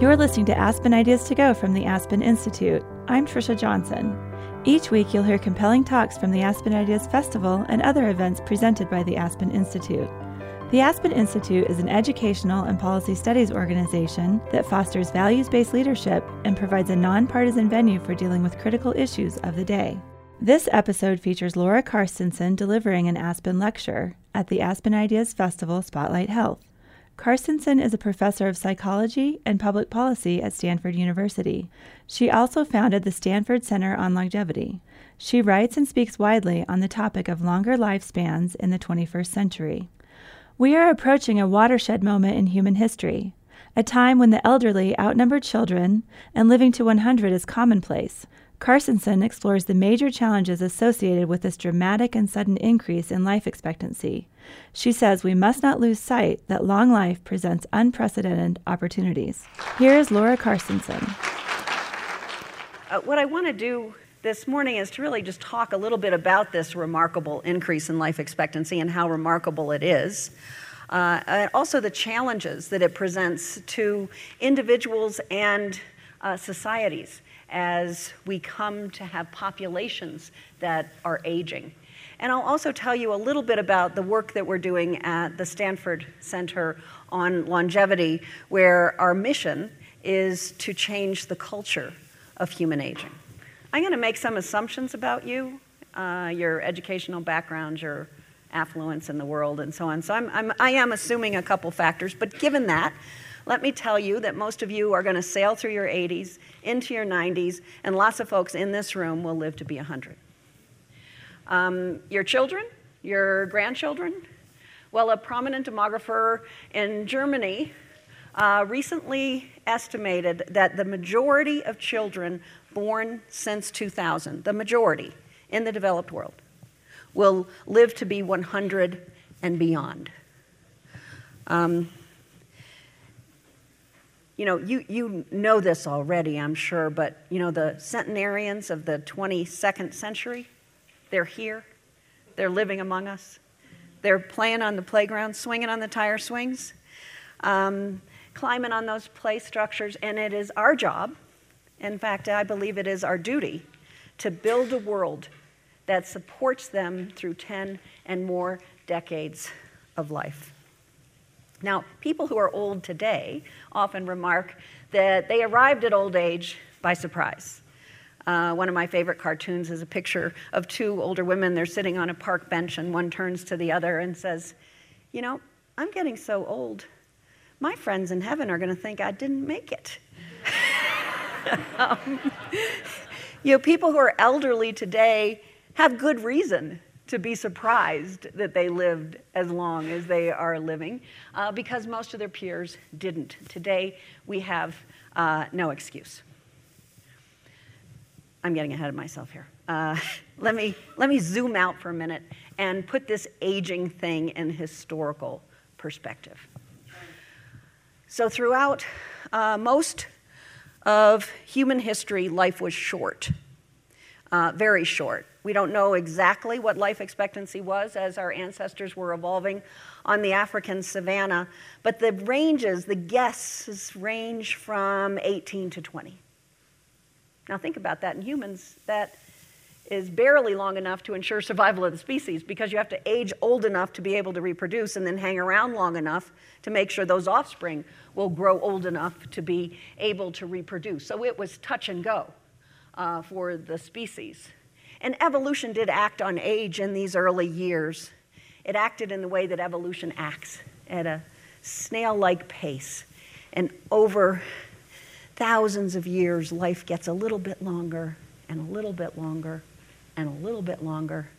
You're listening to Aspen Ideas to Go from the Aspen Institute. I'm Trisha Johnson. Each week, you'll hear compelling talks from the Aspen Ideas Festival and other events presented by the Aspen Institute. The Aspen Institute is an educational and policy studies organization that fosters values based leadership and provides a nonpartisan venue for dealing with critical issues of the day. This episode features Laura Carstensen delivering an Aspen lecture at the Aspen Ideas Festival Spotlight Health. Carstensen is a professor of psychology and public policy at Stanford University. She also founded the Stanford Center on Longevity. She writes and speaks widely on the topic of longer lifespans in the 21st century. We are approaching a watershed moment in human history, a time when the elderly outnumber children and living to 100 is commonplace. Carstensen explores the major challenges associated with this dramatic and sudden increase in life expectancy. She says we must not lose sight that long life presents unprecedented opportunities. Here is Laura Carstensen. Uh, what I want to do this morning is to really just talk a little bit about this remarkable increase in life expectancy and how remarkable it is. Uh, and also the challenges that it presents to individuals and uh, societies as we come to have populations that are aging. And I'll also tell you a little bit about the work that we're doing at the Stanford Center on Longevity, where our mission is to change the culture of human aging. I'm going to make some assumptions about you, uh, your educational background, your affluence in the world, and so on. So I'm, I'm, I am assuming a couple factors, but given that, let me tell you that most of you are going to sail through your 80s, into your 90s, and lots of folks in this room will live to be 100. Um, your children, your grandchildren, well, a prominent demographer in Germany uh, recently estimated that the majority of children born since 2000, the majority in the developed world, will live to be 100 and beyond. Um, you know, you, you know this already, I'm sure, but you know, the centenarians of the 22nd century, they're here. They're living among us. They're playing on the playground, swinging on the tire swings, um, climbing on those play structures, and it is our job, in fact, I believe it is our duty, to build a world that supports them through 10 and more decades of life. Now, people who are old today often remark that they arrived at old age by surprise. Uh, one of my favorite cartoons is a picture of two older women. They're sitting on a park bench, and one turns to the other and says, You know, I'm getting so old. My friends in heaven are going to think I didn't make it. um, you know, people who are elderly today have good reason to be surprised that they lived as long as they are living uh, because most of their peers didn't. Today, we have uh, no excuse. I'm getting ahead of myself here. Uh, let, me, let me zoom out for a minute and put this aging thing in historical perspective. So, throughout uh, most of human history, life was short, uh, very short. We don't know exactly what life expectancy was as our ancestors were evolving on the African savanna, but the ranges, the guesses range from 18 to 20. Now, think about that in humans. That is barely long enough to ensure survival of the species because you have to age old enough to be able to reproduce and then hang around long enough to make sure those offspring will grow old enough to be able to reproduce. So it was touch and go uh, for the species. And evolution did act on age in these early years. It acted in the way that evolution acts at a snail like pace. And over thousands of years, life gets a little bit longer and a little bit longer and a little bit longer.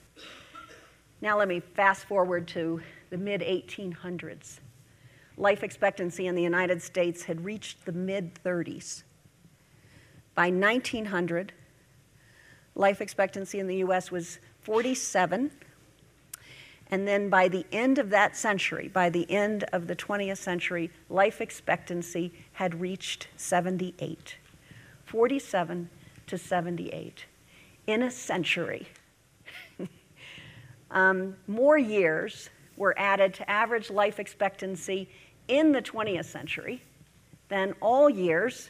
Now, let me fast forward to the mid 1800s. Life expectancy in the United States had reached the mid 30s. By 1900, life expectancy in the US was 47. And then by the end of that century, by the end of the 20th century, life expectancy had reached 78. 47 to 78 in a century. um, more years were added to average life expectancy in the 20th century than all years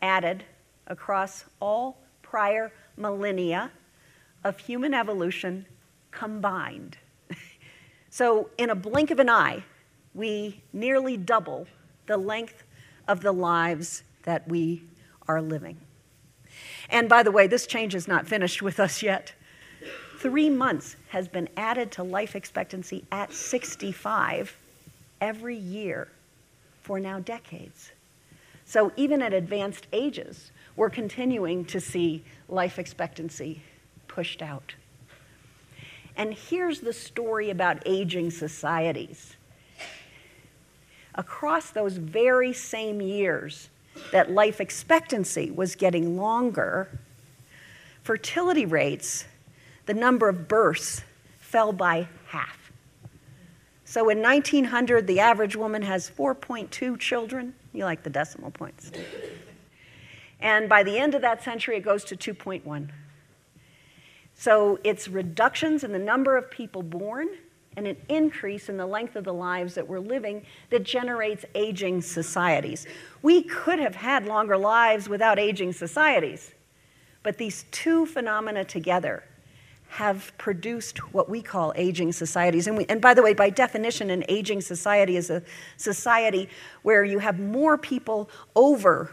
added across all prior millennia of human evolution combined. So, in a blink of an eye, we nearly double the length of the lives that we are living. And by the way, this change is not finished with us yet. Three months has been added to life expectancy at 65 every year for now decades. So even at advanced ages, we're continuing to see life expectancy pushed out. And here's the story about aging societies. Across those very same years that life expectancy was getting longer, fertility rates, the number of births, fell by half. So in 1900, the average woman has 4.2 children. You like the decimal points. And by the end of that century, it goes to 2.1. So it's reductions in the number of people born and an increase in the length of the lives that we're living that generates aging societies. We could have had longer lives without aging societies, but these two phenomena together have produced what we call aging societies. And, we, and by the way, by definition, an aging society is a society where you have more people over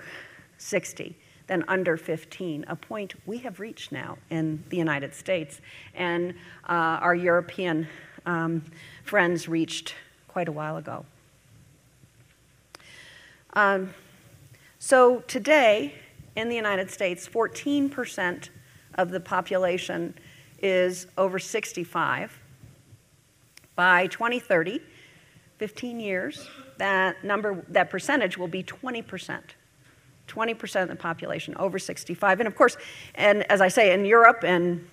60 than under 15, a point we have reached now in the United States. And uh, our European um, friends reached quite a while ago. Um, so today, in the United States, 14% of the population is over 65. By 2030, 15 years, that number, that percentage will be 20%. 20% of the population over 65. And of course, and as I say, in Europe and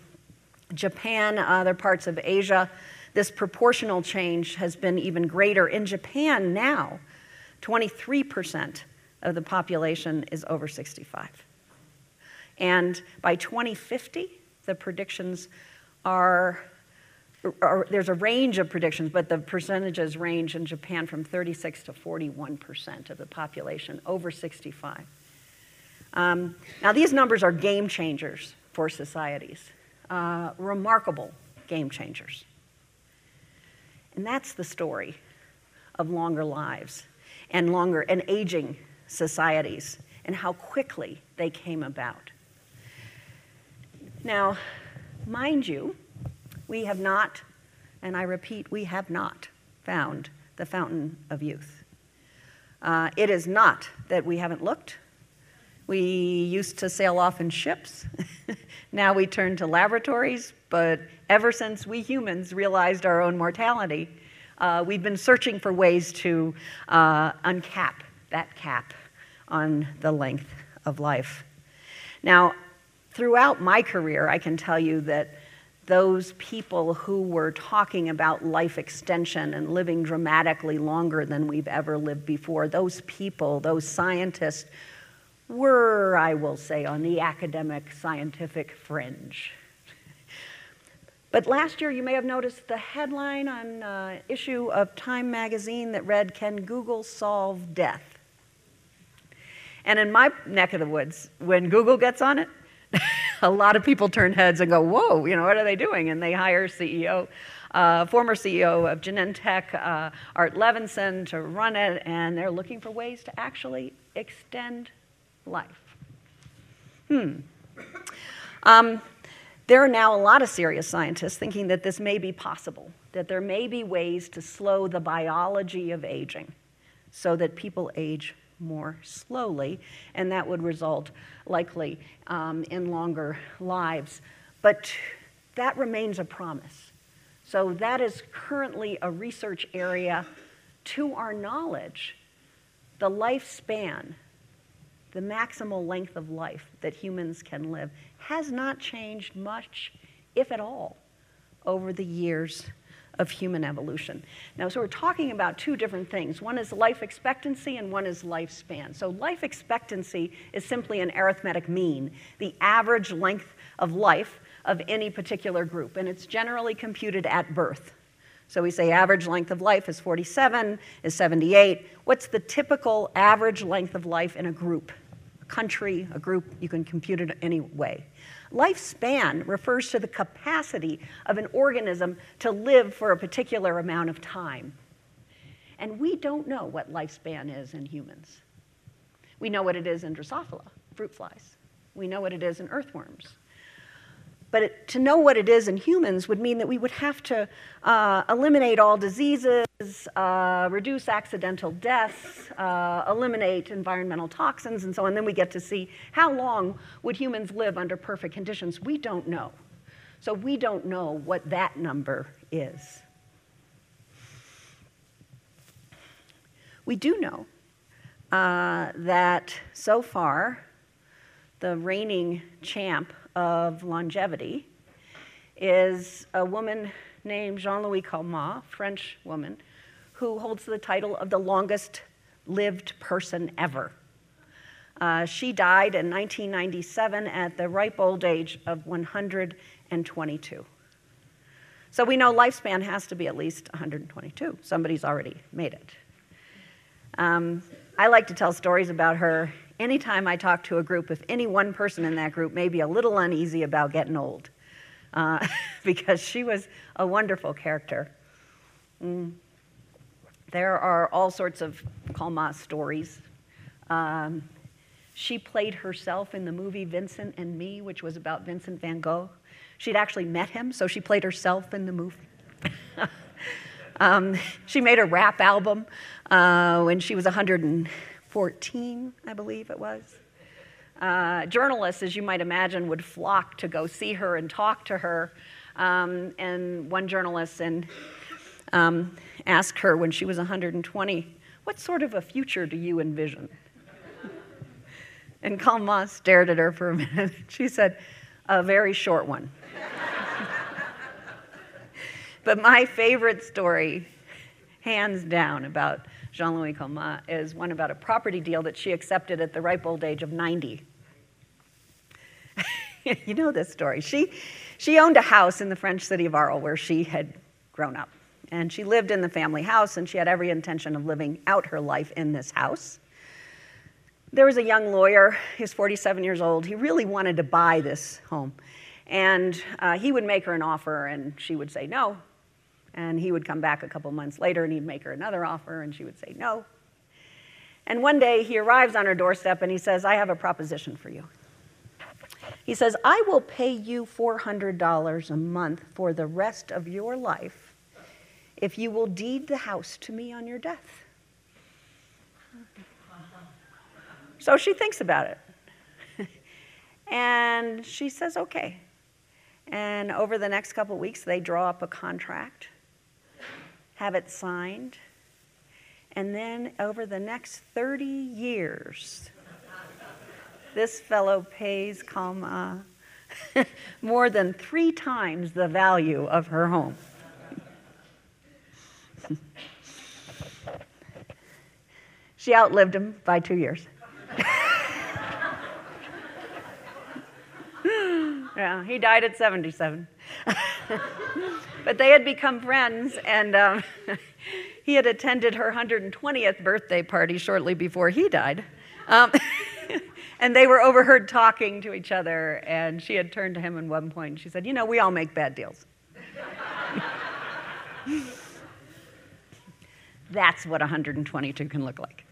Japan, other parts of Asia, this proportional change has been even greater. In Japan now, 23% of the population is over 65. And by 2050, the predictions are, are, there's a range of predictions, but the percentages range in Japan from 36 to 41% of the population over 65. Um, now, these numbers are game changers for societies, uh, remarkable game changers. And that's the story of longer lives and longer and aging societies and how quickly they came about. Now, mind you, we have not, and I repeat, we have not found the fountain of youth. Uh, it is not that we haven't looked. We used to sail off in ships. now we turn to laboratories, but ever since we humans realized our own mortality, uh, we've been searching for ways to uh, uncap that cap on the length of life. Now, throughout my career, I can tell you that those people who were talking about life extension and living dramatically longer than we've ever lived before, those people, those scientists, were, I will say, on the academic scientific fringe. But last year, you may have noticed the headline on uh, issue of Time magazine that read, Can Google Solve Death? And in my neck of the woods, when Google gets on it, a lot of people turn heads and go, Whoa, you know, what are they doing? And they hire CEO, uh, former CEO of Genentech, uh, Art Levinson, to run it, and they're looking for ways to actually extend life. Hmm. Um, there are now a lot of serious scientists thinking that this may be possible, that there may be ways to slow the biology of aging so that people age more slowly, and that would result likely um, in longer lives. But that remains a promise. So that is currently a research area to our knowledge. The lifespan the maximal length of life that humans can live has not changed much, if at all, over the years of human evolution. Now, so we're talking about two different things. One is life expectancy and one is lifespan. So, life expectancy is simply an arithmetic mean, the average length of life of any particular group, and it's generally computed at birth. So we say average length of life is 47, is 78. What's the typical average length of life in a group? A country, a group, you can compute it any way. Lifespan refers to the capacity of an organism to live for a particular amount of time. And we don't know what lifespan is in humans. We know what it is in Drosophila, fruit flies. We know what it is in earthworms. But it, to know what it is in humans would mean that we would have to uh, eliminate all diseases, uh, reduce accidental deaths, uh, eliminate environmental toxins, and so on. Then we get to see how long would humans live under perfect conditions. We don't know. So we don't know what that number is. We do know uh, that so far, the reigning champ of longevity is a woman named Jeanne Louise Calment, French woman, who holds the title of the longest lived person ever. Uh, she died in 1997 at the ripe old age of 122. So we know lifespan has to be at least 122. Somebody's already made it. Um, I like to tell stories about her anytime I talk to a group, if any one person in that group may be a little uneasy about getting old, uh, because she was a wonderful character. Mm. There are all sorts of Calment stories. Um, she played herself in the movie Vincent and Me, which was about Vincent van Gogh. She'd actually met him, so she played herself in the movie. um, she made a rap album uh, when she was 100 and 14, I believe it was. Uh, journalists, as you might imagine, would flock to go see her and talk to her. Um, and one journalist and, um, asked her when she was 120, What sort of a future do you envision? and Calment stared at her for a minute. She said, A very short one. but my favorite story, hands down, about Jeanne Louise Calment, is one about a property deal that she accepted at the ripe old age of 90. you know this story. She, she owned a house in the French city of Arles where she had grown up. And she lived in the family house, and she had every intention of living out her life in this house. There was a young lawyer, he was 47 years old. He really wanted to buy this home. And uh, he would make her an offer, and she would say no. And he would come back a couple months later and he'd make her another offer and she would say no. And one day he arrives on her doorstep and he says, I have a proposition for you. He says, I will pay you $400 a month for the rest of your life if you will deed the house to me on your death. So she thinks about it. and she says, okay. And over the next couple weeks, they draw up a contract have it signed, and then over the next 30 years, this fellow pays Calment more than three times the value of her home. she outlived him by two years. yeah, he died at 77. But they had become friends, and um, he had attended her 120th birthday party shortly before he died. Um, and they were overheard talking to each other, and she had turned to him at one point and she said, You know, we all make bad deals. That's what 122 can look like.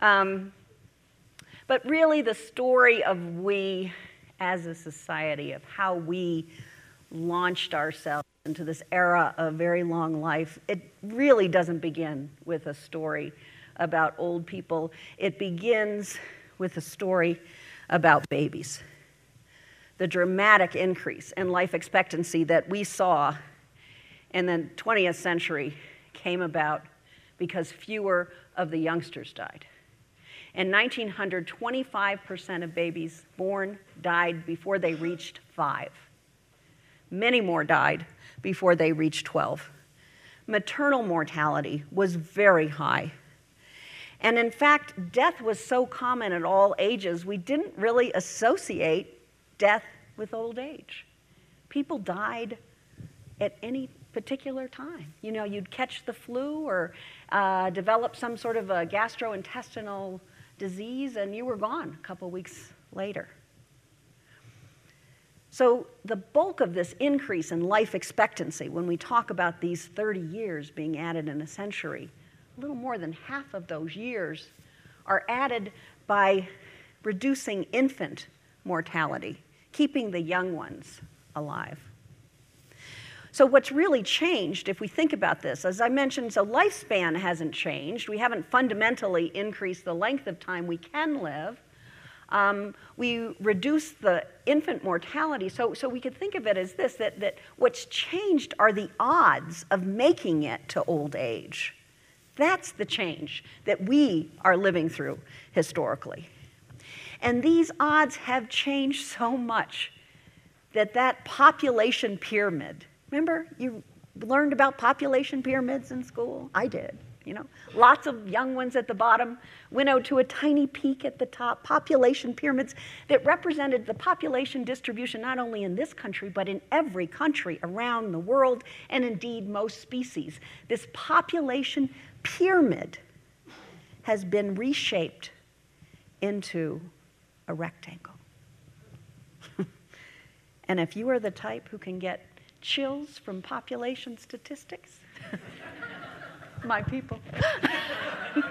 um, but really, the story of we as a society, of how we launched ourselves into this era of very long life, it really doesn't begin with a story about old people. It begins with a story about babies. The dramatic increase in life expectancy that we saw in the 20th century came about because fewer of the youngsters died. In 1900, 25% of babies born died before they reached five. Many more died before they reached 12. Maternal mortality was very high. And in fact, death was so common at all ages, we didn't really associate death with old age. People died at any particular time. You know, you'd catch the flu or uh, develop some sort of a gastrointestinal disease, and you were gone a couple weeks later. So, the bulk of this increase in life expectancy, when we talk about these 30 years being added in a century, a little more than half of those years are added by reducing infant mortality, keeping the young ones alive. So, what's really changed, if we think about this, as I mentioned, so lifespan hasn't changed. We haven't fundamentally increased the length of time we can live. Um, we reduce the infant mortality. So, so we could think of it as this that, that what's changed are the odds of making it to old age. That's the change that we are living through historically. And these odds have changed so much that that population pyramid Remember, you learned about population pyramids in school? I did. You know, lots of young ones at the bottom, winnowed to a tiny peak at the top, population pyramids that represented the population distribution not only in this country, but in every country around the world, and indeed most species. This population pyramid has been reshaped into a rectangle. and if you are the type who can get chills from population statistics? My people.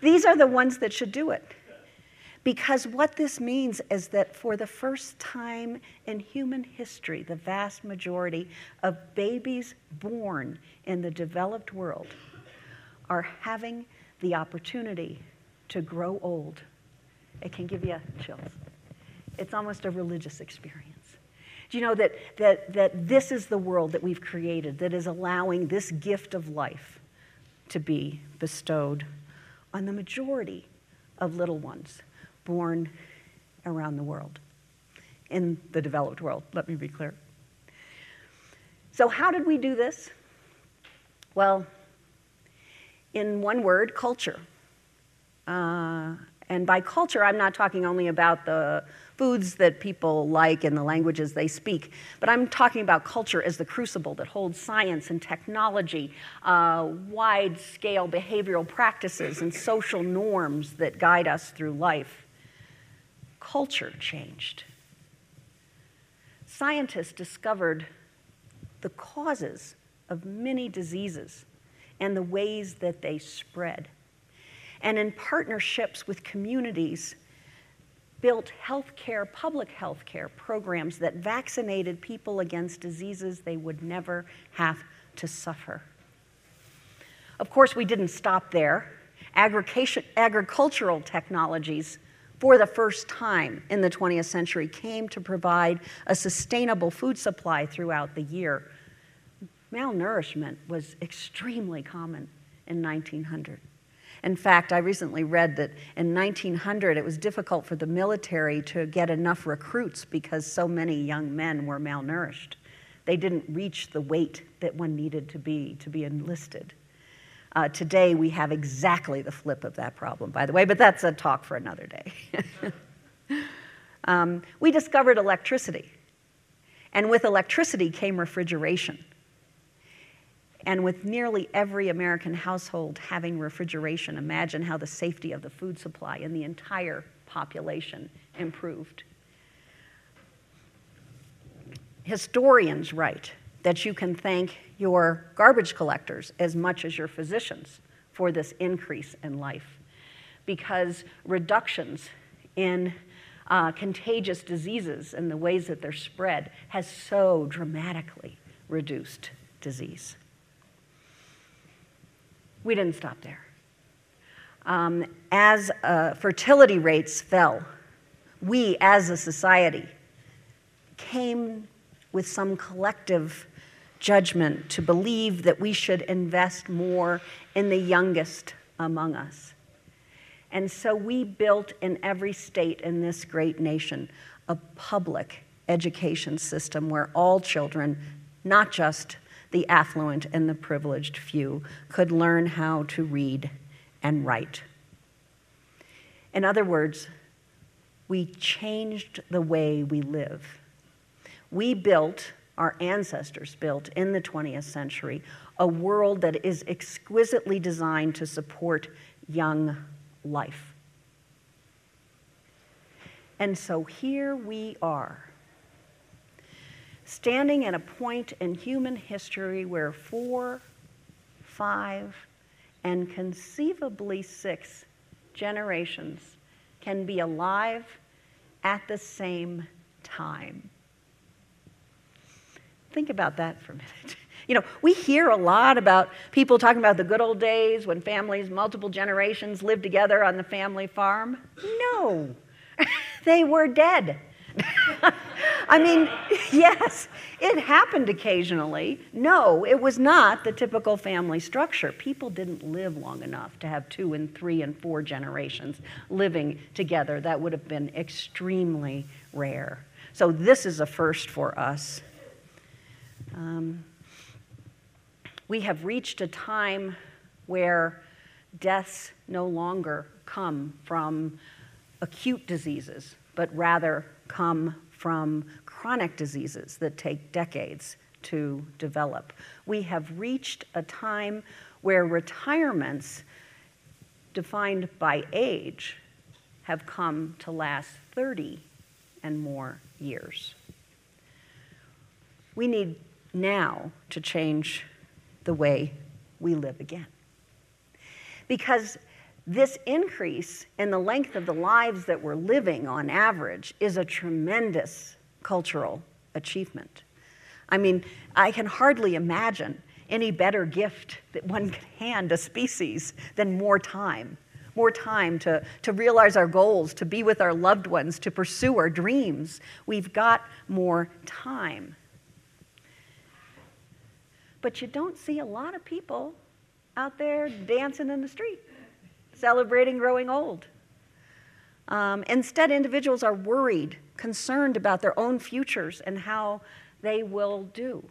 These are the ones that should do it. Because what this means is that for the first time in human history, the vast majority of babies born in the developed world are having the opportunity to grow old. It can give you chills. It's almost a religious experience. Do you know that, that, that this is the world that we've created that is allowing this gift of life to be bestowed on the majority of little ones born around the world, in the developed world, let me be clear. So, how did we do this? Well, in one word, culture. Uh, and by culture, I'm not talking only about the foods that people like and the languages they speak. But I'm talking about culture as the crucible that holds science and technology, uh, wide scale behavioral practices, and social norms that guide us through life. Culture changed. Scientists discovered the causes of many diseases and the ways that they spread. And in partnerships with communities, built healthcare, public healthcare programs that vaccinated people against diseases they would never have to suffer. Of course, we didn't stop there. Agricultural technologies, for the first time in the 20th century, came to provide a sustainable food supply throughout the year. Malnourishment was extremely common in 1900. In fact, I recently read that in 1900 it was difficult for the military to get enough recruits because so many young men were malnourished. They didn't reach the weight that one needed to be to be enlisted. Uh, today we have exactly the flip of that problem, by the way, but that's a talk for another day. um, we discovered electricity, and with electricity came refrigeration. And with nearly every American household having refrigeration, imagine how the safety of the food supply in the entire population improved. Historians write that you can thank your garbage collectors as much as your physicians for this increase in life because reductions in uh, contagious diseases and the ways that they're spread has so dramatically reduced disease we didn't stop there. Um, as uh, fertility rates fell, we as a society came with some collective judgment to believe that we should invest more in the youngest among us. And so we built in every state in this great nation a public education system where all children, not just the affluent and the privileged few could learn how to read and write. In other words, we changed the way we live. We built our ancestors built in the 20th century, a world that is exquisitely designed to support young life. And so here we are, standing at a point in human history where four, five, and conceivably six generations can be alive at the same time. Think about that for a minute. You know, we hear a lot about people talking about the good old days when families, multiple generations, lived together on the family farm. No, they were dead. I mean, yes, it happened occasionally. No, it was not the typical family structure. People didn't live long enough to have two and three and four generations living together. That would have been extremely rare. So, this is a first for us. Um, we have reached a time where deaths no longer come from acute diseases, but rather come from chronic diseases that take decades to develop. We have reached a time where retirements defined by age have come to last 30 and more years. We need now to change the way we live again. Because this increase in the length of the lives that we're living on average is a tremendous cultural achievement. I mean, I can hardly imagine any better gift that one could hand a species than more time. More time to, to realize our goals, to be with our loved ones, to pursue our dreams. We've got more time. But you don't see a lot of people out there dancing in the street celebrating growing old. Um, instead, individuals are worried, concerned about their own futures and how they will do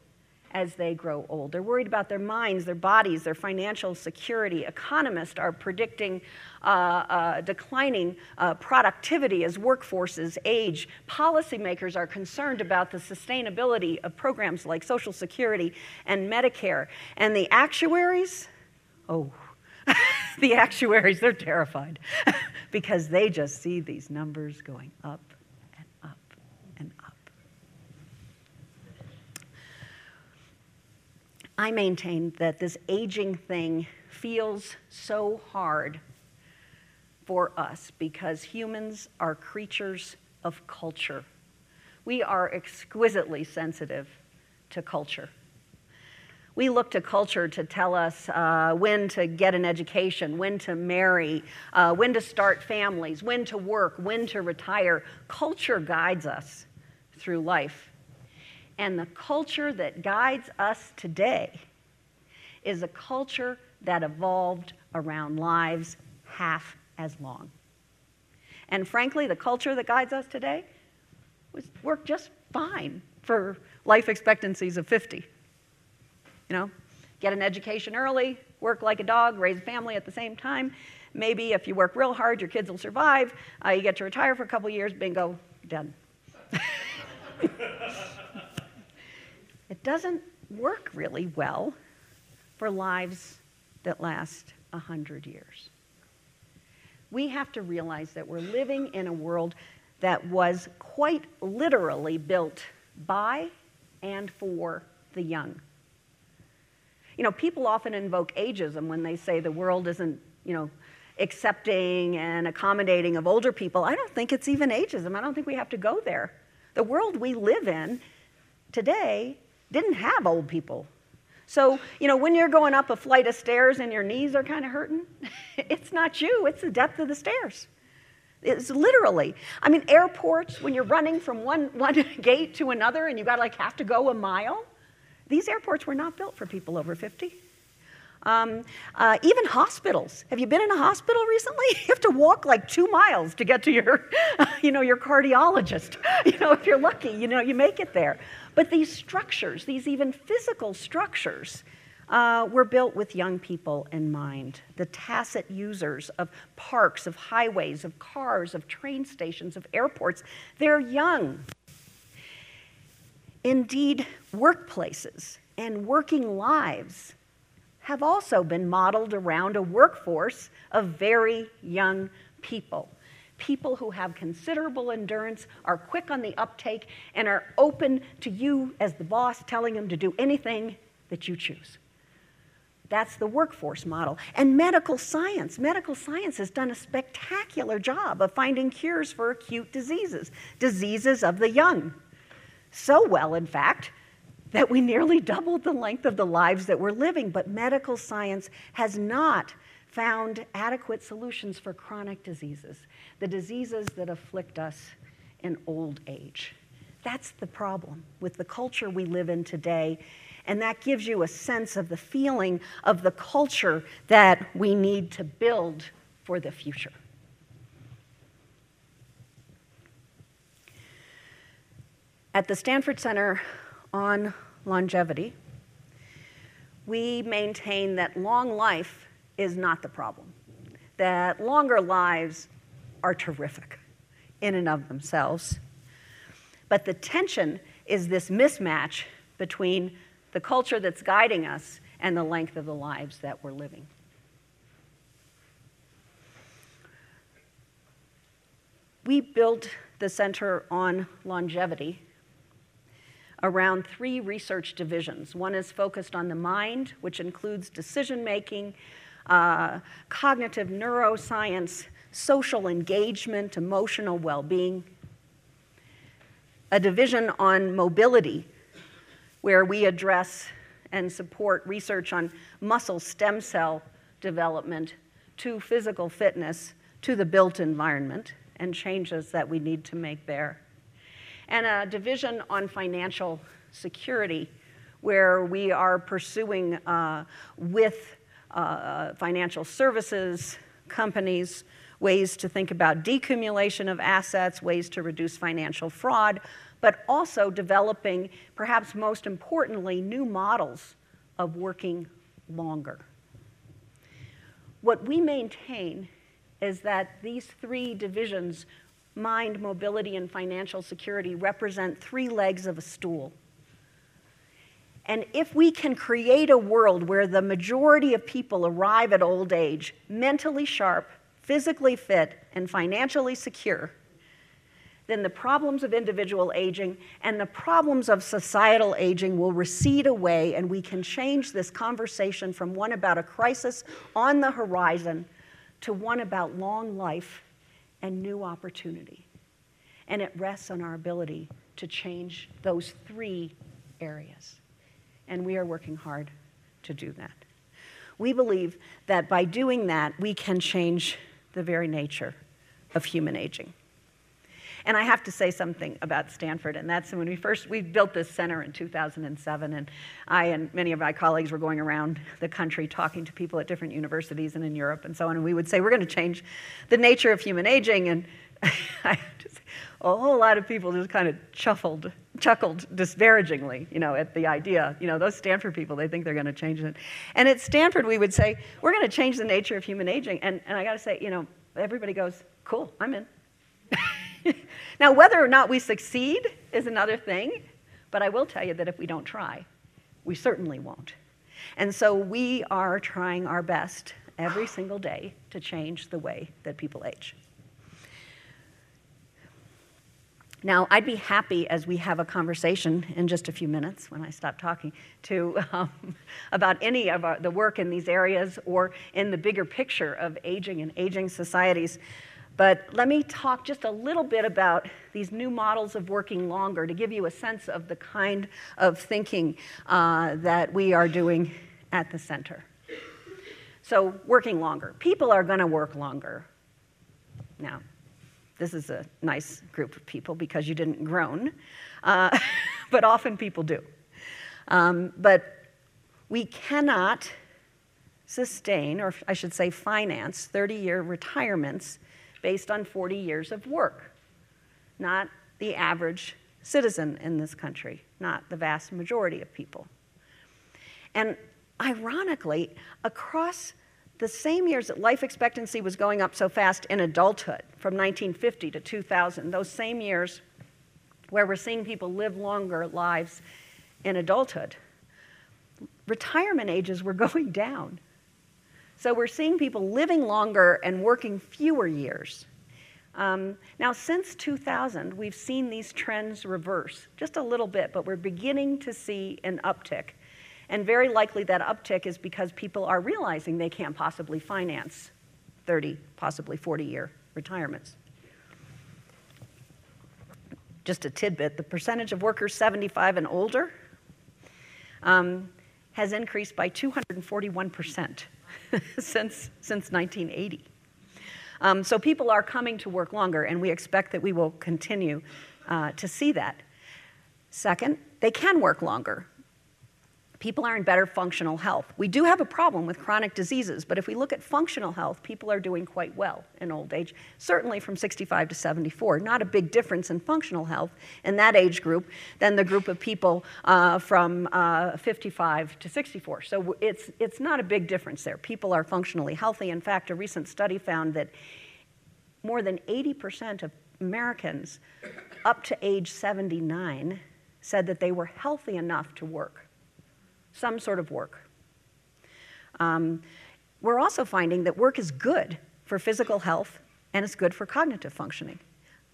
as they grow old. They're worried about their minds, their bodies, their financial security. Economists are predicting uh, uh, declining uh, productivity as workforces age. Policymakers are concerned about the sustainability of programs like Social Security and Medicare. And the actuaries, oh, the actuaries, they're terrified because they just see these numbers going up and up and up. I maintain that this aging thing feels so hard for us because humans are creatures of culture. We are exquisitely sensitive to culture. We look to culture to tell us uh, when to get an education, when to marry, uh, when to start families, when to work, when to retire. Culture guides us through life. And the culture that guides us today is a culture that evolved around lives half as long. And frankly, the culture that guides us today was worked just fine for life expectancies of 50. You know, get an education early, work like a dog, raise a family at the same time. Maybe if you work real hard, your kids will survive. Uh, you get to retire for a couple years, bingo, done. it doesn't work really well for lives that last a 100 years. We have to realize that we're living in a world that was quite literally built by and for the young. You know, people often invoke ageism when they say the world isn't, you know, accepting and accommodating of older people. I don't think it's even ageism. I don't think we have to go there. The world we live in today didn't have old people. So, you know, when you're going up a flight of stairs and your knees are kind of hurting, it's not you, it's the depth of the stairs. It's literally. I mean, airports, when you're running from one, one gate to another and you got to like have to go a mile, these airports were not built for people over 50. Um, uh, even hospitals. Have you been in a hospital recently? You have to walk like two miles to get to your, you know, your cardiologist. You know, if you're lucky, you know, you make it there. But these structures, these even physical structures, uh, were built with young people in mind. The tacit users of parks, of highways, of cars, of train stations, of airports, they're young. Indeed, workplaces and working lives have also been modeled around a workforce of very young people. People who have considerable endurance, are quick on the uptake, and are open to you as the boss telling them to do anything that you choose. That's the workforce model. And medical science. Medical science has done a spectacular job of finding cures for acute diseases, diseases of the young. So well, in fact, that we nearly doubled the length of the lives that we're living. But medical science has not found adequate solutions for chronic diseases, the diseases that afflict us in old age. That's the problem with the culture we live in today and that gives you a sense of the feeling of the culture that we need to build for the future. At the Stanford Center on Longevity, we maintain that long life is not the problem, that longer lives are terrific in and of themselves. But the tension is this mismatch between the culture that's guiding us, and the length of the lives that we're living. We built the Center on Longevity around three research divisions. One is focused on the mind, which includes decision making, uh, cognitive neuroscience, social engagement, emotional well being. A division on mobility, where we address and support research on muscle stem cell development to physical fitness to the built environment and changes that we need to make there. And a division on financial security where we are pursuing uh, with uh, financial services companies ways to think about decumulation of assets, ways to reduce financial fraud, but also developing, perhaps most importantly, new models of working longer. What we maintain is that these three divisions mind, mobility, and financial security represent three legs of a stool. And if we can create a world where the majority of people arrive at old age mentally sharp, physically fit, and financially secure, then the problems of individual aging and the problems of societal aging will recede away, and we can change this conversation from one about a crisis on the horizon to one about long life and new opportunity. And it rests on our ability to change those three areas. And we are working hard to do that. We believe that by doing that, we can change the very nature of human aging. And I have to say something about Stanford, and that's when we first, we built this center in 2007, and I and many of my colleagues were going around the country talking to people at different universities and in Europe and so on, and we would say, we're going to change the nature of human aging, and just, a whole lot of people just kind of chuckled, chuckled disparagingly, you know, at the idea. You know, those Stanford people, they think they're going to change it. And at Stanford, we would say, we're going to change the nature of human aging. And, and I got to say, you know, everybody goes, cool, I'm in. now, whether or not we succeed is another thing, but I will tell you that if we don't try, we certainly won't. And so we are trying our best every single day to change the way that people age. Now, I'd be happy as we have a conversation in just a few minutes when I stop talking to um, about any of our, the work in these areas or in the bigger picture of aging and aging societies. But let me talk just a little bit about these new models of working longer to give you a sense of the kind of thinking uh, that we are doing at the center. So, working longer. People are going to work longer. Now, this is a nice group of people because you didn't groan, uh, but often people do. Um, but we cannot sustain, or I should say, finance 30 year retirements based on 40 years of work, not the average citizen in this country, not the vast majority of people. And ironically, across the same years that life expectancy was going up so fast in adulthood, from 1950 to 2000, those same years, where we're seeing people live longer lives in adulthood, retirement ages were going down. So we're seeing people living longer and working fewer years. Um, now, since 2000, we've seen these trends reverse just a little bit, but we're beginning to see an uptick. And very likely that uptick is because people are realizing they can't possibly finance 30, possibly 40 year retirements. Just a tidbit the percentage of workers 75 and older um, has increased by 241% since, since 1980. Um, so people are coming to work longer, and we expect that we will continue uh, to see that. Second, they can work longer people are in better functional health. We do have a problem with chronic diseases, but if we look at functional health, people are doing quite well in old age, certainly from 65 to 74. Not a big difference in functional health in that age group than the group of people uh, from uh, 55 to 64. So it's, it's not a big difference there. People are functionally healthy. In fact, a recent study found that more than 80% of Americans up to age 79 said that they were healthy enough to work some sort of work. Um, we're also finding that work is good for physical health and it's good for cognitive functioning.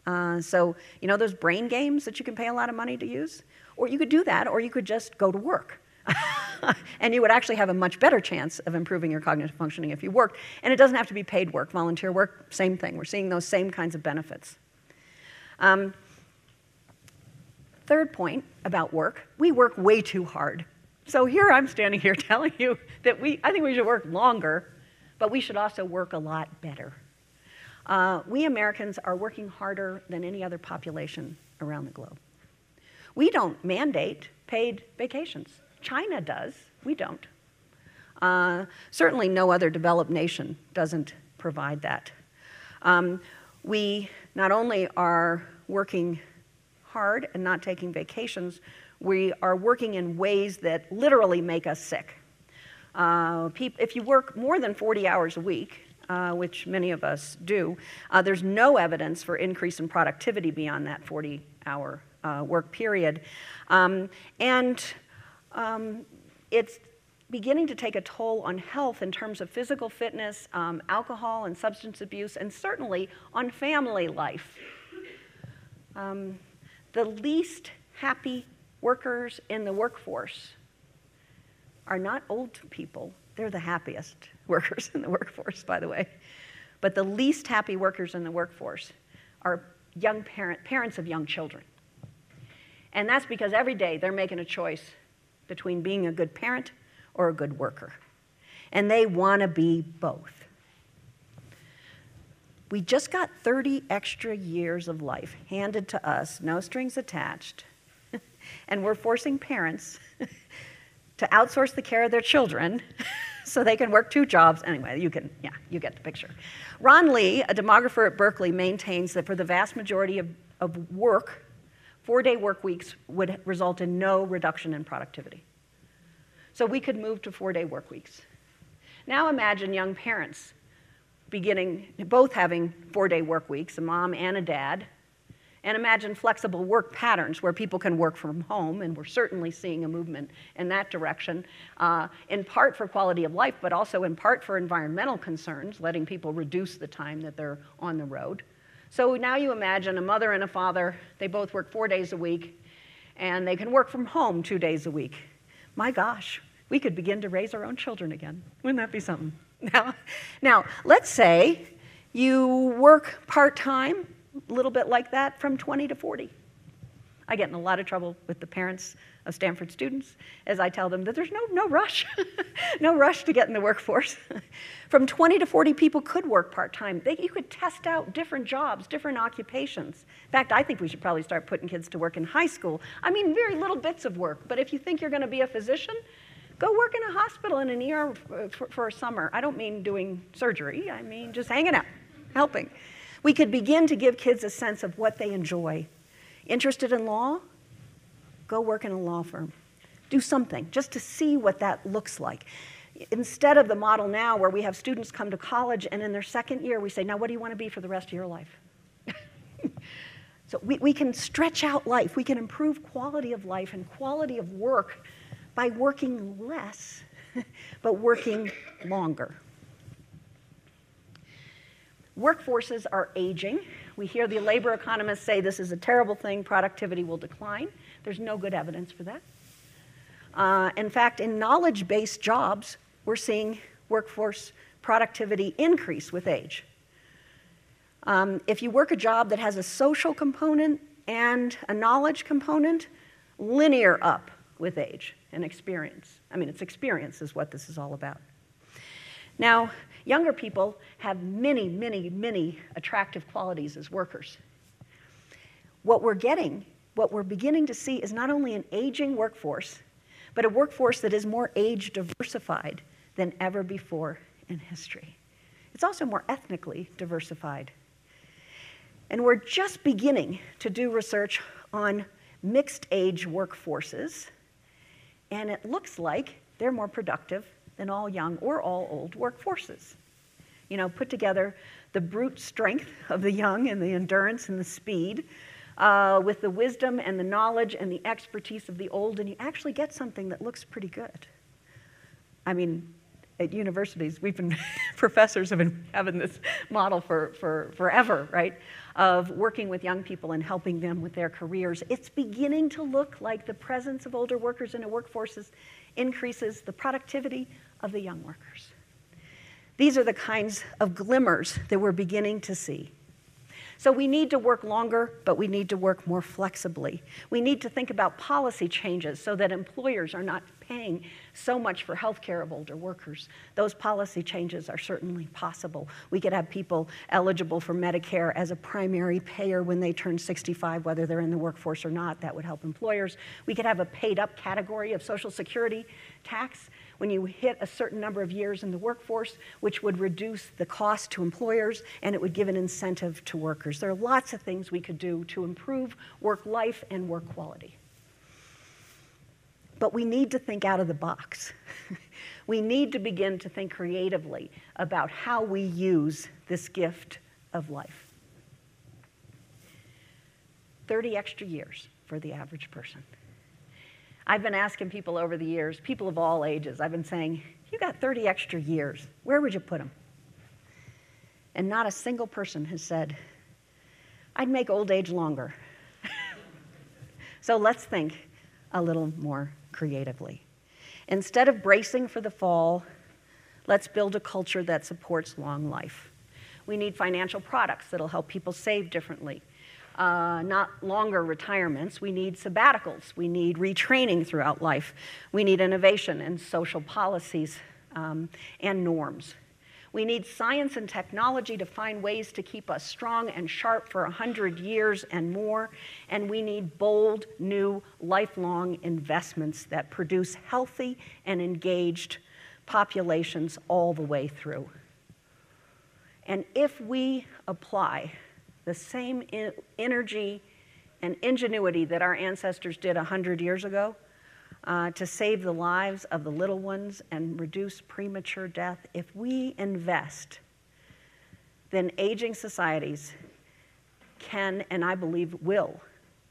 Uh, so, you know those brain games that you can pay a lot of money to use? Or you could do that, or you could just go to work. and you would actually have a much better chance of improving your cognitive functioning if you worked. And it doesn't have to be paid work, volunteer work, same thing. We're seeing those same kinds of benefits. Um, third point about work we work way too hard. So here I'm standing here telling you that we, I think we should work longer, but we should also work a lot better. Uh, we Americans are working harder than any other population around the globe. We don't mandate paid vacations. China does, we don't. Uh, certainly, no other developed nation doesn't provide that. Um, we not only are working hard and not taking vacations, we are working in ways that literally make us sick. Uh, if you work more than 40 hours a week, uh, which many of us do, uh, there's no evidence for increase in productivity beyond that 40 hour uh, work period. Um, and um, it's beginning to take a toll on health in terms of physical fitness, um, alcohol and substance abuse, and certainly on family life. Um, the least happy workers in the workforce are not old people, they're the happiest workers in the workforce, by the way. But the least happy workers in the workforce are young parent, parents of young children. And that's because every day they're making a choice between being a good parent or a good worker. And they want to be both. We just got 30 extra years of life handed to us, no strings attached, and we're forcing parents to outsource the care of their children so they can work two jobs. Anyway, you can, yeah, you get the picture. Ron Lee, a demographer at Berkeley, maintains that for the vast majority of, of work, four day work weeks would result in no reduction in productivity. So we could move to four day work weeks. Now imagine young parents beginning, both having four day work weeks, a mom and a dad, and imagine flexible work patterns where people can work from home, and we're certainly seeing a movement in that direction, uh, in part for quality of life, but also in part for environmental concerns, letting people reduce the time that they're on the road. So now you imagine a mother and a father, they both work four days a week, and they can work from home two days a week. My gosh, we could begin to raise our own children again. Wouldn't that be something? Now, now let's say you work part time a little bit like that from 20 to 40. I get in a lot of trouble with the parents of Stanford students as I tell them that there's no, no rush, no rush to get in the workforce. From 20 to 40 people could work part time. You could test out different jobs, different occupations. In fact, I think we should probably start putting kids to work in high school. I mean, very little bits of work, but if you think you're going to be a physician, go work in a hospital in an ER for, for a summer. I don't mean doing surgery, I mean just hanging out, helping. We could begin to give kids a sense of what they enjoy. Interested in law? Go work in a law firm. Do something just to see what that looks like. Instead of the model now where we have students come to college and in their second year we say, Now, what do you want to be for the rest of your life? So we, we can stretch out life, we can improve quality of life and quality of work by working less, but working longer. Workforces are aging. We hear the labor economists say this is a terrible thing, productivity will decline. There's no good evidence for that. Uh, in fact, in knowledge based jobs, we're seeing workforce productivity increase with age. Um, if you work a job that has a social component and a knowledge component, linear up with age and experience. I mean, it's experience is what this is all about. Now, younger people have many, many, many attractive qualities as workers. What we're getting, what we're beginning to see, is not only an aging workforce, but a workforce that is more age diversified than ever before in history. It's also more ethnically diversified. And we're just beginning to do research on mixed age workforces, and it looks like they're more productive than all young or all old workforces. You know, put together the brute strength of the young and the endurance and the speed uh, with the wisdom and the knowledge and the expertise of the old, and you actually get something that looks pretty good. I mean, at universities, we've been, professors have been having this model for, for forever, right? Of working with young people and helping them with their careers. It's beginning to look like the presence of older workers in a workforce increases the productivity of the young workers. These are the kinds of glimmers that we're beginning to see. So we need to work longer, but we need to work more flexibly. We need to think about policy changes so that employers are not paying so much for health care of older workers. Those policy changes are certainly possible. We could have people eligible for Medicare as a primary payer when they turn 65, whether they're in the workforce or not. That would help employers. We could have a paid up category of Social Security tax when you hit a certain number of years in the workforce, which would reduce the cost to employers and it would give an incentive to workers. There are lots of things we could do to improve work life and work quality. But we need to think out of the box. we need to begin to think creatively about how we use this gift of life. 30 extra years for the average person. I've been asking people over the years, people of all ages, I've been saying, You got 30 extra years. Where would you put them? And not a single person has said, I'd make old age longer. so let's think a little more creatively. Instead of bracing for the fall, let's build a culture that supports long life. We need financial products that'll help people save differently uh, not longer retirements. We need sabbaticals. We need retraining throughout life. We need innovation and social policies um, and norms. We need science and technology to find ways to keep us strong and sharp for 100 years and more. And we need bold, new, lifelong investments that produce healthy and engaged populations all the way through. And if we apply the same energy and ingenuity that our ancestors did 100 years ago uh, to save the lives of the little ones and reduce premature death, if we invest, then aging societies can, and I believe will,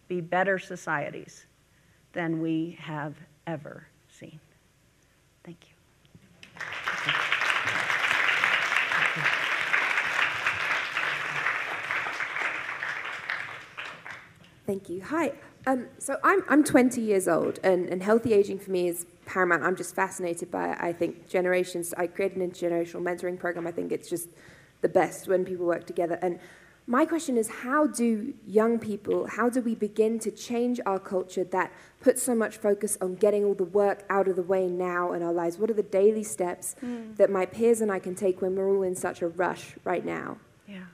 be better societies than we have ever seen. Thank you. Thank you. Hi. Um, so I'm, I'm 20 years old, and, and healthy aging for me is paramount. I'm just fascinated by it. I think generations, I created an intergenerational mentoring program. I think it's just the best when people work together. And my question is how do young people, how do we begin to change our culture that puts so much focus on getting all the work out of the way now in our lives? What are the daily steps mm. that my peers and I can take when we're all in such a rush right now? Yeah.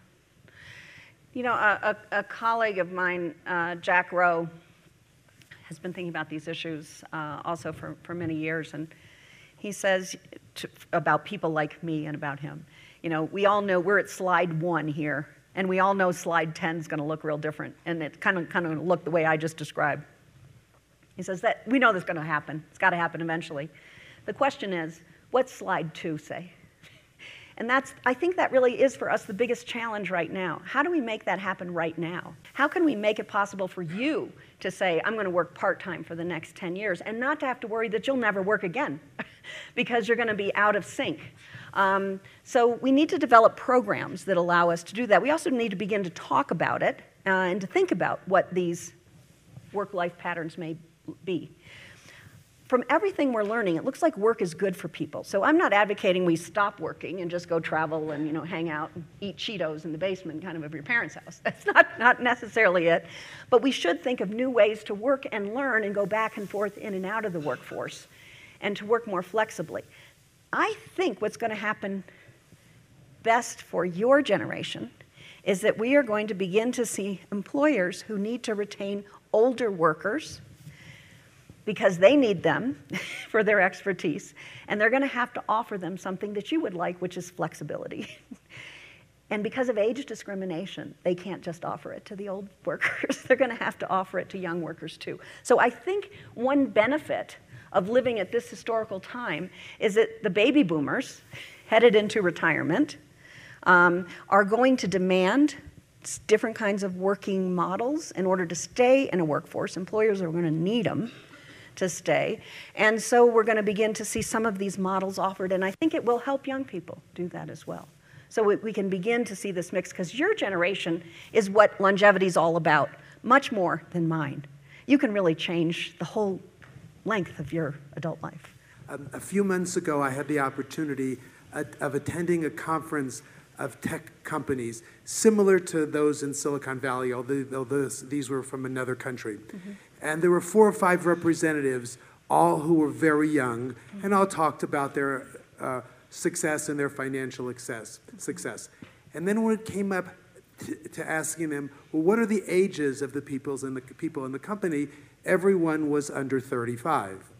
You know, a, a, a colleague of mine, uh, Jack Rowe, has been thinking about these issues uh, also for, for many years, and he says to, about people like me and about him, you know, we all know we're at slide one here, and we all know slide 10 is going to look real different, and it kind of kind of look the way I just described. He says that we know this is going to happen. It's got to happen eventually. The question is, what's slide two say? And that's, I think that really is for us the biggest challenge right now. How do we make that happen right now? How can we make it possible for you to say, I'm going to work part time for the next 10 years and not to have to worry that you'll never work again because you're going to be out of sync? Um, so we need to develop programs that allow us to do that. We also need to begin to talk about it uh, and to think about what these work life patterns may be from everything we're learning, it looks like work is good for people. So I'm not advocating we stop working and just go travel and you know hang out and eat Cheetos in the basement kind of of your parents' house. That's not, not necessarily it. But we should think of new ways to work and learn and go back and forth in and out of the workforce and to work more flexibly. I think what's going to happen best for your generation is that we are going to begin to see employers who need to retain older workers because they need them for their expertise, and they're going to have to offer them something that you would like, which is flexibility. and because of age discrimination, they can't just offer it to the old workers, they're going to have to offer it to young workers too. So I think one benefit of living at this historical time is that the baby boomers, headed into retirement, um, are going to demand different kinds of working models in order to stay in a workforce. Employers are going to need them to stay. And so we're going to begin to see some of these models offered, and I think it will help young people do that as well. So we, we can begin to see this mix because your generation is what longevity is all about, much more than mine. You can really change the whole length of your adult life. Um, a few months ago, I had the opportunity of attending a conference of tech companies similar to those in Silicon Valley, although these were from another country. Mm-hmm. And there were four or five representatives, all who were very young, and all talked about their uh, success and their financial success. success. And then when it came up to, to asking them, well, what are the ages of the peoples in the people in the company? Everyone was under 35.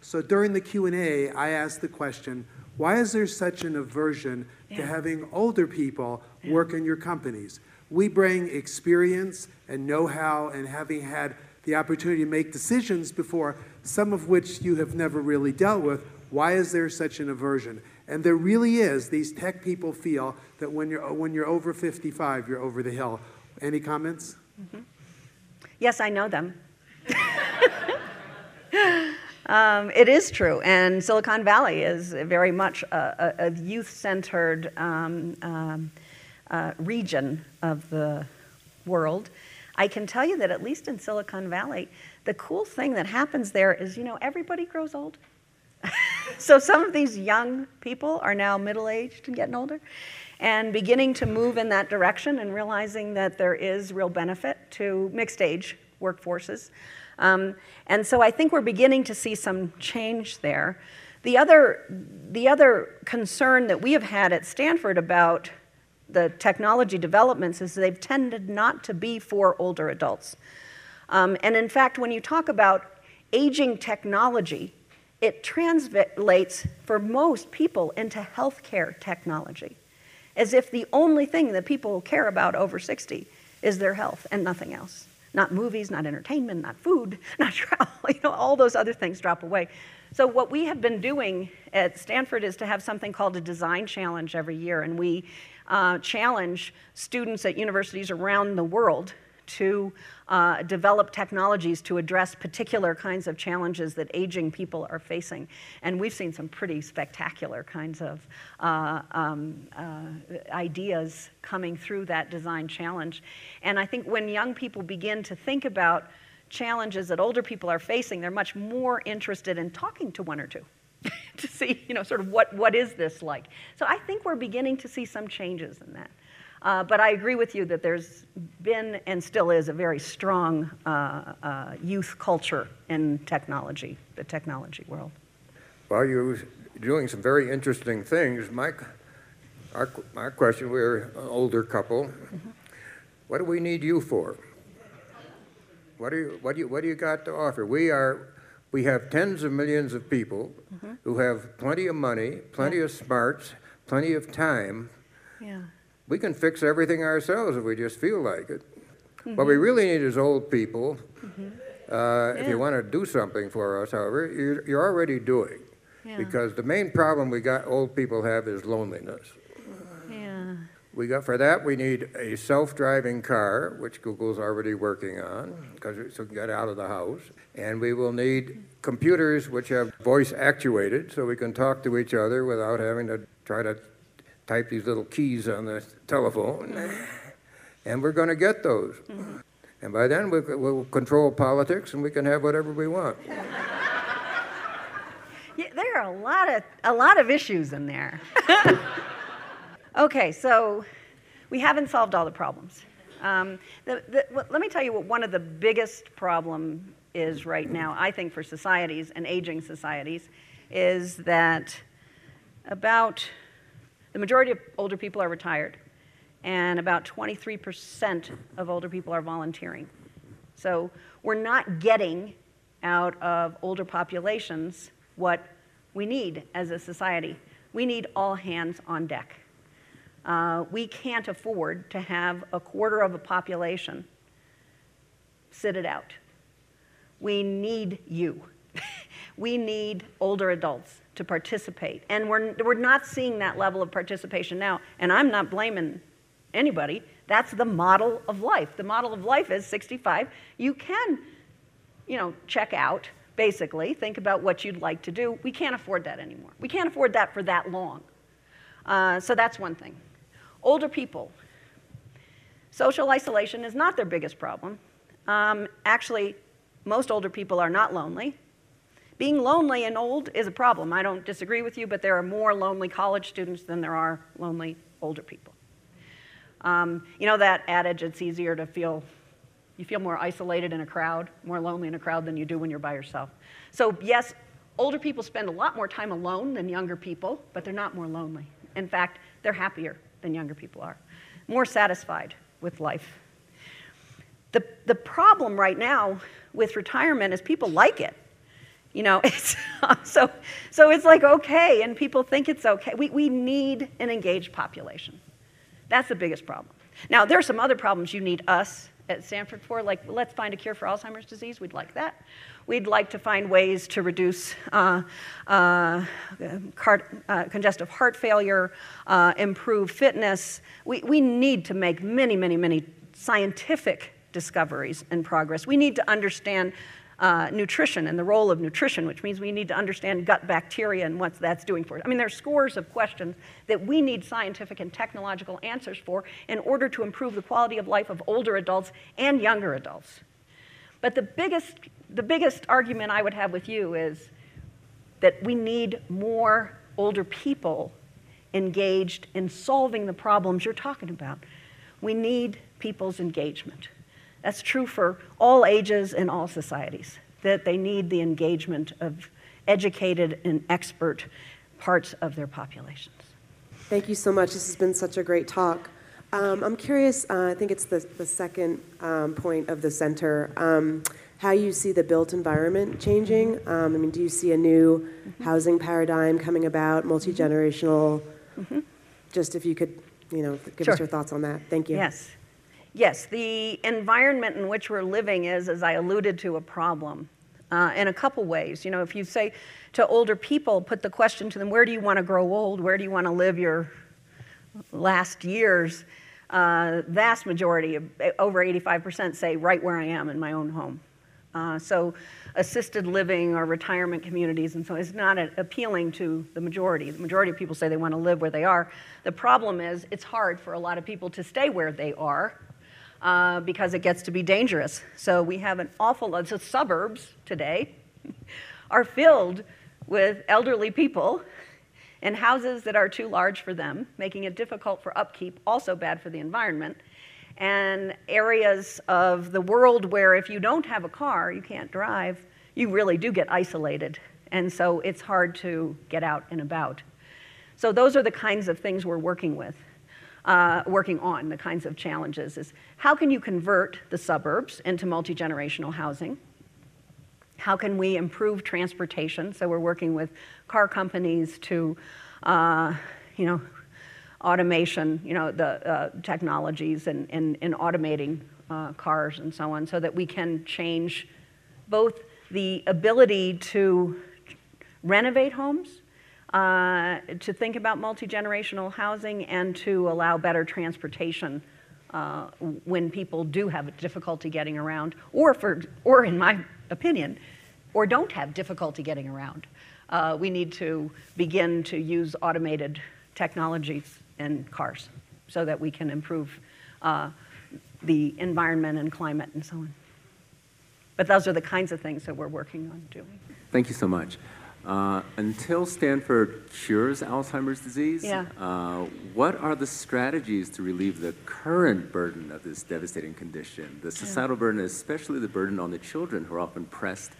So during the Q&A, I asked the question, why is there such an aversion yeah. to having older people yeah. work in your companies? We bring experience and know-how and having had the opportunity to make decisions before, some of which you have never really dealt with. Why is there such an aversion? And there really is. These tech people feel that when you're, when you're over 55, you're over the hill. Any comments? Mm-hmm. Yes, I know them. um, it is true. And Silicon Valley is very much a, a, a youth centered um, um, uh, region of the world. I can tell you that at least in Silicon Valley, the cool thing that happens there is, you know, everybody grows old. so some of these young people are now middle aged and getting older and beginning to move in that direction and realizing that there is real benefit to mixed age workforces. Um, and so I think we're beginning to see some change there. The other, the other concern that we have had at Stanford about the technology developments is they've tended not to be for older adults. Um, and in fact, when you talk about aging technology, it translates for most people into healthcare technology, as if the only thing that people care about over 60 is their health and nothing else. Not movies, not entertainment, not food, not travel, you know, all those other things drop away. So, what we have been doing at Stanford is to have something called a design challenge every year, and we uh, challenge students at universities around the world to uh, develop technologies to address particular kinds of challenges that aging people are facing. And we've seen some pretty spectacular kinds of uh, um, uh, ideas coming through that design challenge. And I think when young people begin to think about challenges that older people are facing, they're much more interested in talking to one or two. to see, you know, sort of what, what is this like. So I think we're beginning to see some changes in that. Uh, but I agree with you that there's been and still is a very strong uh, uh, youth culture in technology, the technology world. Well, you're doing some very interesting things. My, our, my question, we're an older couple. Mm-hmm. What do we need you for? What do you, what do you, what do you got to offer? We are we have tens of millions of people mm-hmm. who have plenty of money, plenty of smarts, plenty of time. Yeah. We can fix everything ourselves if we just feel like it. Mm-hmm. What we really need is old people. Mm-hmm. Uh, yeah. If you want to do something for us, however, you're, you're already doing. Yeah. Because the main problem we got old people have is loneliness. We got, for that, we need a self-driving car, which Google's already working on, because so we can get out of the house. And we will need computers which have voice actuated, so we can talk to each other without having to try to type these little keys on the telephone. Mm-hmm. And we're going to get those. Mm-hmm. And by then, we- we'll control politics and we can have whatever we want. Yeah, there are a lot of a lot of issues in there. okay, so we haven't solved all the problems. Um, the, the, let me tell you what one of the biggest problem is right now. I think for societies and aging societies, is that about the majority of older people are retired, and about 23% of older people are volunteering. So we're not getting out of older populations what we need as a society. We need all hands on deck. Uh, we can't afford to have a quarter of a population sit it out. We need you. we need older adults to participate. And we're, we're not seeing that level of participation now. And I'm not blaming anybody. That's the model of life. The model of life is 65. You can, you know, check out, basically, think about what you'd like to do. We can't afford that anymore. We can't afford that for that long. Uh, so that's one thing. Older people, social isolation is not their biggest problem. Um, actually, most older people are not lonely. Being lonely and old is a problem. I don't disagree with you, but there are more lonely college students than there are lonely older people. Um, you know that adage, it's easier to feel, you feel more isolated in a crowd, more lonely in a crowd than you do when you're by yourself. So, yes, older people spend a lot more time alone than younger people, but they're not more lonely. In fact, they're happier than younger people are, more satisfied with life. The, the problem right now with retirement is people like it. You know, it's, so, so it's like okay, and people think it's okay. We, we need an engaged population. That's the biggest problem. Now, there are some other problems you need us at Stanford for, like let's find a cure for Alzheimer's disease. We'd like that. We'd like to find ways to reduce uh, uh, uh, congestive heart failure, uh, improve fitness. We, we need to make many, many, many scientific discoveries and progress. We need to understand uh, nutrition and the role of nutrition, which means we need to understand gut bacteria and what that's doing for us. I mean, there are scores of questions that we need scientific and technological answers for in order to improve the quality of life of older adults and younger adults. But the biggest, the biggest argument I would have with you is that we need more older people engaged in solving the problems you're talking about. We need people's engagement. That's true for all ages and all societies, that they need the engagement of educated and expert parts of their populations. Thank you so much. This has been such a great talk. Um, I'm curious, uh, I think it's the, the second um, point of the center, um, how you see the built environment changing. Um, I mean, do you see a new mm-hmm. housing paradigm coming about, multi generational? Mm-hmm. Just if you could, you know, give sure. us your thoughts on that. Thank you. Yes. Yes, the environment in which we're living is, as I alluded to, a problem. Uh, in a couple ways. You know, if you say to older people, put the question to them, where do you want to grow old? Where do you want to live your last years? Uh, vast majority, of, over 85%, say right where I am in my own home. Uh, so assisted living or retirement communities and so it's not a, appealing to the majority. The majority of people say they want to live where they are. The problem is it's hard for a lot of people to stay where they are uh, because it gets to be dangerous. So we have an awful lot. of suburbs today are filled with elderly people and houses that are too large for them, making it difficult for upkeep, also bad for the environment. And areas of the world where if you don't have a car, you can't drive, you really do get isolated. And so it's hard to get out and about. So those are the kinds of things we're working with uh, working on, the kinds of challenges, is how can you convert the suburbs into multi generational housing? How can we improve transportation? So we're working with car companies to, uh, you know, automation, you know, the uh, technologies and, and automating uh, cars and so on, so that we can change both the ability to renovate homes uh, to think about multi-generational housing and to allow better transportation uh, when people do have difficulty getting around, or for, or in my opinion, or don't have difficulty getting around. Uh, we need to begin to use automated technologies in cars so that we can improve uh, the environment and climate and so on. But those are the kinds of things that we're working on doing. Thank you so much. Uh, until Stanford cures Alzheimer's disease, Yeah. uh, what are the strategies to relieve the current burden of this devastating condition? The societal burden, especially the burden on the children who are often pressed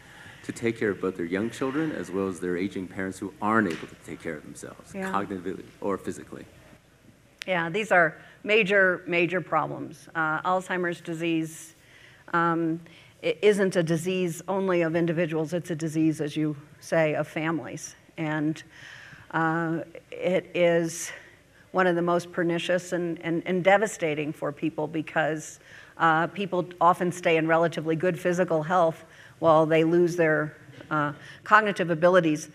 to take care of both their young children as well as their aging parents who aren't able to take care of themselves, Yeah. cognitively or physically. Yeah, these are major, major problems. Uh, Alzheimer's disease um, i- isn't a disease only of individuals, it's a disease, as you say, of families. And uh, it is one of the most pernicious and, and, and devastating for people because uh, people often stay in relatively good physical health while they lose their uh, cognitive abilities.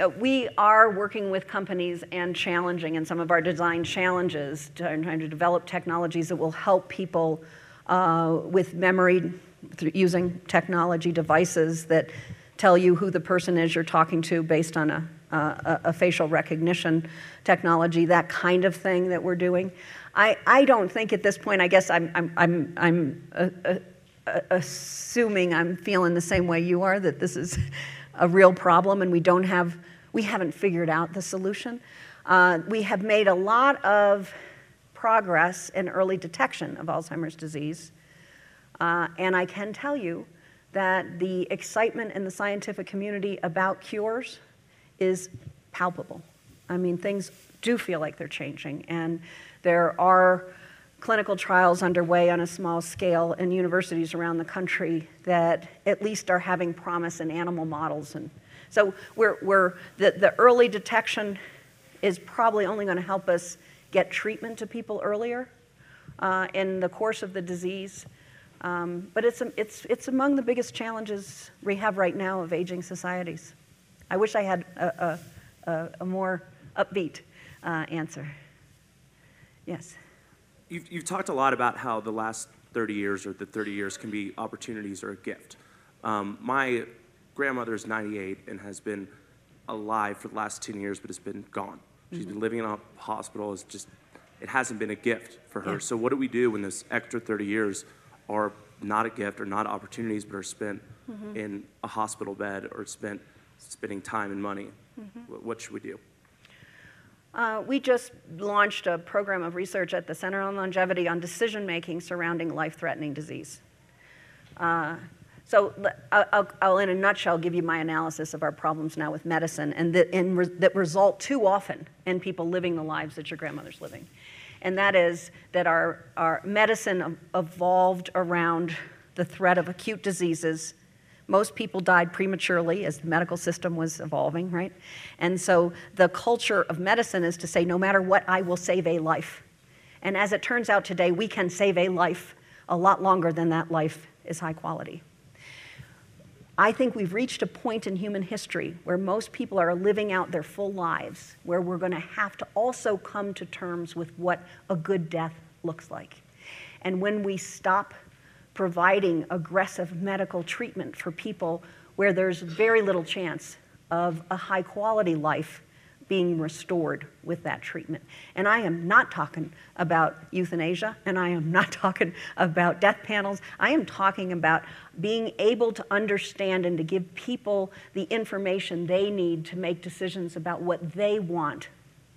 Uh, we are working with companies and challenging in some of our design challenges, trying to develop technologies that will help people uh, with memory using technology devices that tell you who the person is you're talking to based on a, a, a facial recognition technology, that kind of thing that we're doing. I, I don't think at this point, I guess I'm, I'm, I'm, I'm uh, uh, uh, assuming I'm feeling the same way you are, that this is a real problem and we don't have, we haven't figured out the solution. Uh, we have made a lot of progress in early detection of Alzheimer's disease. Uh, and I can tell you that the excitement in the scientific community about cures is palpable. I mean, things do feel like they're changing, and there are clinical trials underway on a small scale in universities around the country that at least are having promise in animal models. And so we're, we're, the, the early detection is probably only going to help us get treatment to people earlier uh, in the course of the disease. Um, but it's, it's, it's among the biggest challenges we have right now of aging societies. I wish I had a, a, a, a more upbeat uh, answer. Yes. You've, you've talked a lot about how the last 30 years or the 30 years can be opportunities or a gift. Um, my grandmother is 98 and has been alive for the last 10 years, but has been gone. She's been living in a hospital. It's just, it hasn't been a gift for her. Yeah. So what do we do when this extra 30 years are not a gift or not opportunities, but are spent in a hospital bed or spent spending time and money? Wh- What should we do? Uh, we just launched a program of research at the Center on Longevity on decision making surrounding life threatening disease. Uh, so, I'll, I'll- in a nutshell, give you my analysis of our problems now with medicine and that, in re- that result too often in people living the lives that your grandmother's living. And that is that our, our medicine evolved around the threat of acute diseases most people died prematurely as the medical system was evolving, right? And so the culture of medicine is to say, no matter what, I will save a life. And as it turns out today, we can save a life a lot longer than that life is high quality. I think we've reached a point in human history where most people are living out their full lives, where we're going to have to also come to terms with what a good death looks like. And when we stop providing aggressive medical treatment for people where there's very little chance of a high quality life being restored with that treatment. And I am not talking about euthanasia, and I am not talking about death panels. I am talking about being able to understand and to give people the information they need to make decisions about what they want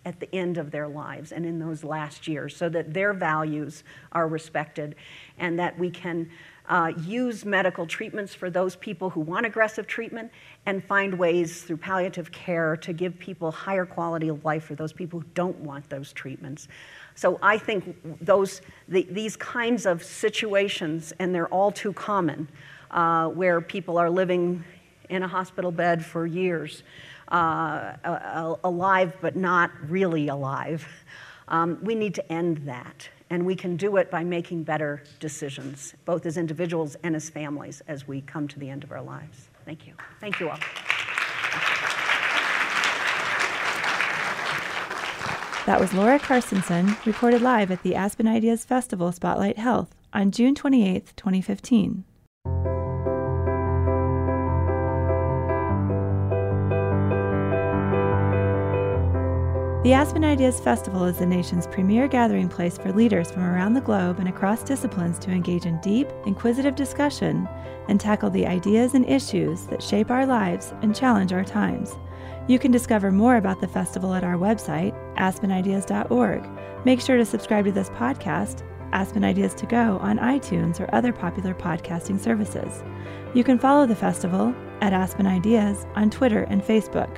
at the end of their lives and in those last years so that their values are respected and that we can uh, use medical treatments for those people who want aggressive treatment and find ways through palliative care to give people higher quality of life for those people who don't want those treatments. So I think those, the, these kinds of situations, and they're all too common, uh, where people are living in a hospital bed for years, uh, alive but not really alive. Um, we need to end that. And we can do it by making better decisions, both as individuals and as families, as we come to the end of our lives. Thank you. Thank you all. That was Laura Carstensen, recorded live at the Aspen Ideas Festival Spotlight Health on June 28, 2015. The Aspen Ideas Festival is the nation's premier gathering place for leaders from around the globe and across disciplines to engage in deep, inquisitive discussion and tackle the ideas and issues that shape our lives and challenge our times. You can discover more about the festival at our website, aspenideas.org. Make sure to subscribe to this podcast, Aspen Ideas to Go, on iTunes or other popular podcasting services. You can follow the festival at Aspen Ideas on Twitter and Facebook.